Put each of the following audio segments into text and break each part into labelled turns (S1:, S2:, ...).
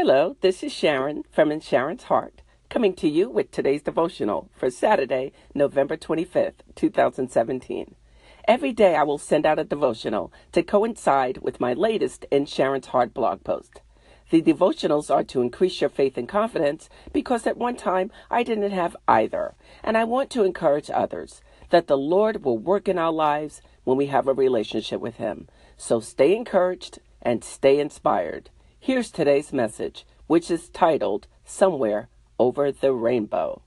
S1: Hello, this is Sharon from In Sharon's Heart, coming to you with today's devotional for Saturday, November 25th, 2017. Every day I will send out a devotional to coincide with my latest In Sharon's Heart blog post. The devotionals are to increase your faith and confidence because at one time I didn't have either, and I want to encourage others that the Lord will work in our lives when we have a relationship with Him. So stay encouraged and stay inspired. Here's today's message, which is titled Somewhere Over the Rainbow.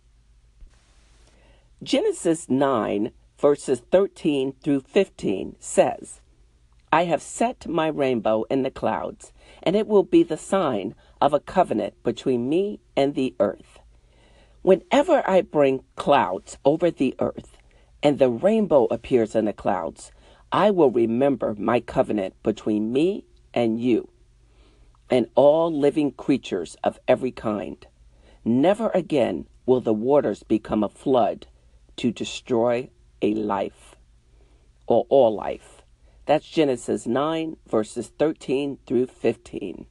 S1: Genesis 9, verses 13 through 15 says, I have set my rainbow in the clouds, and it will be the sign of a covenant between me and the earth. Whenever I bring clouds over the earth, and the rainbow appears in the clouds, I will remember my covenant between me and you and all living creatures of every kind. Never again will the waters become a flood to destroy a life or all life. That's Genesis 9, verses 13 through 15.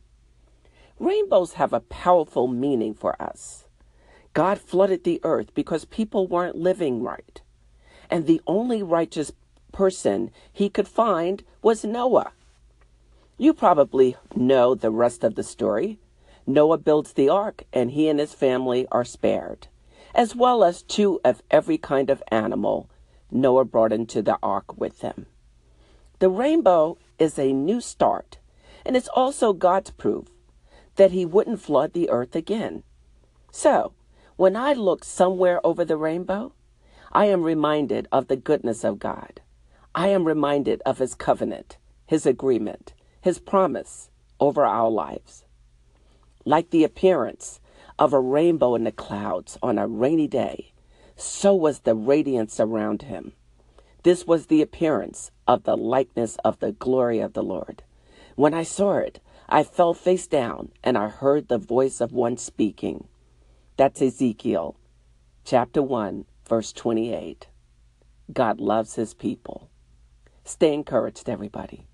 S1: Rainbows have a powerful meaning for us. God flooded the earth because people weren't living right. And the only righteous person he could find was Noah. You probably know the rest of the story. Noah builds the ark, and he and his family are spared, as well as two of every kind of animal Noah brought into the ark with him. The rainbow is a new start, and it's also God's proof that he wouldn't flood the earth again. So, when I look somewhere over the rainbow, I am reminded of the goodness of God. I am reminded of his covenant, his agreement, his promise over our lives. Like the appearance of a rainbow in the clouds on a rainy day, so was the radiance around him. This was the appearance of the likeness of the glory of the Lord. When I saw it, I fell face down and I heard the voice of one speaking. That's Ezekiel chapter 1, verse 28. God loves his people. Stay encouraged, everybody.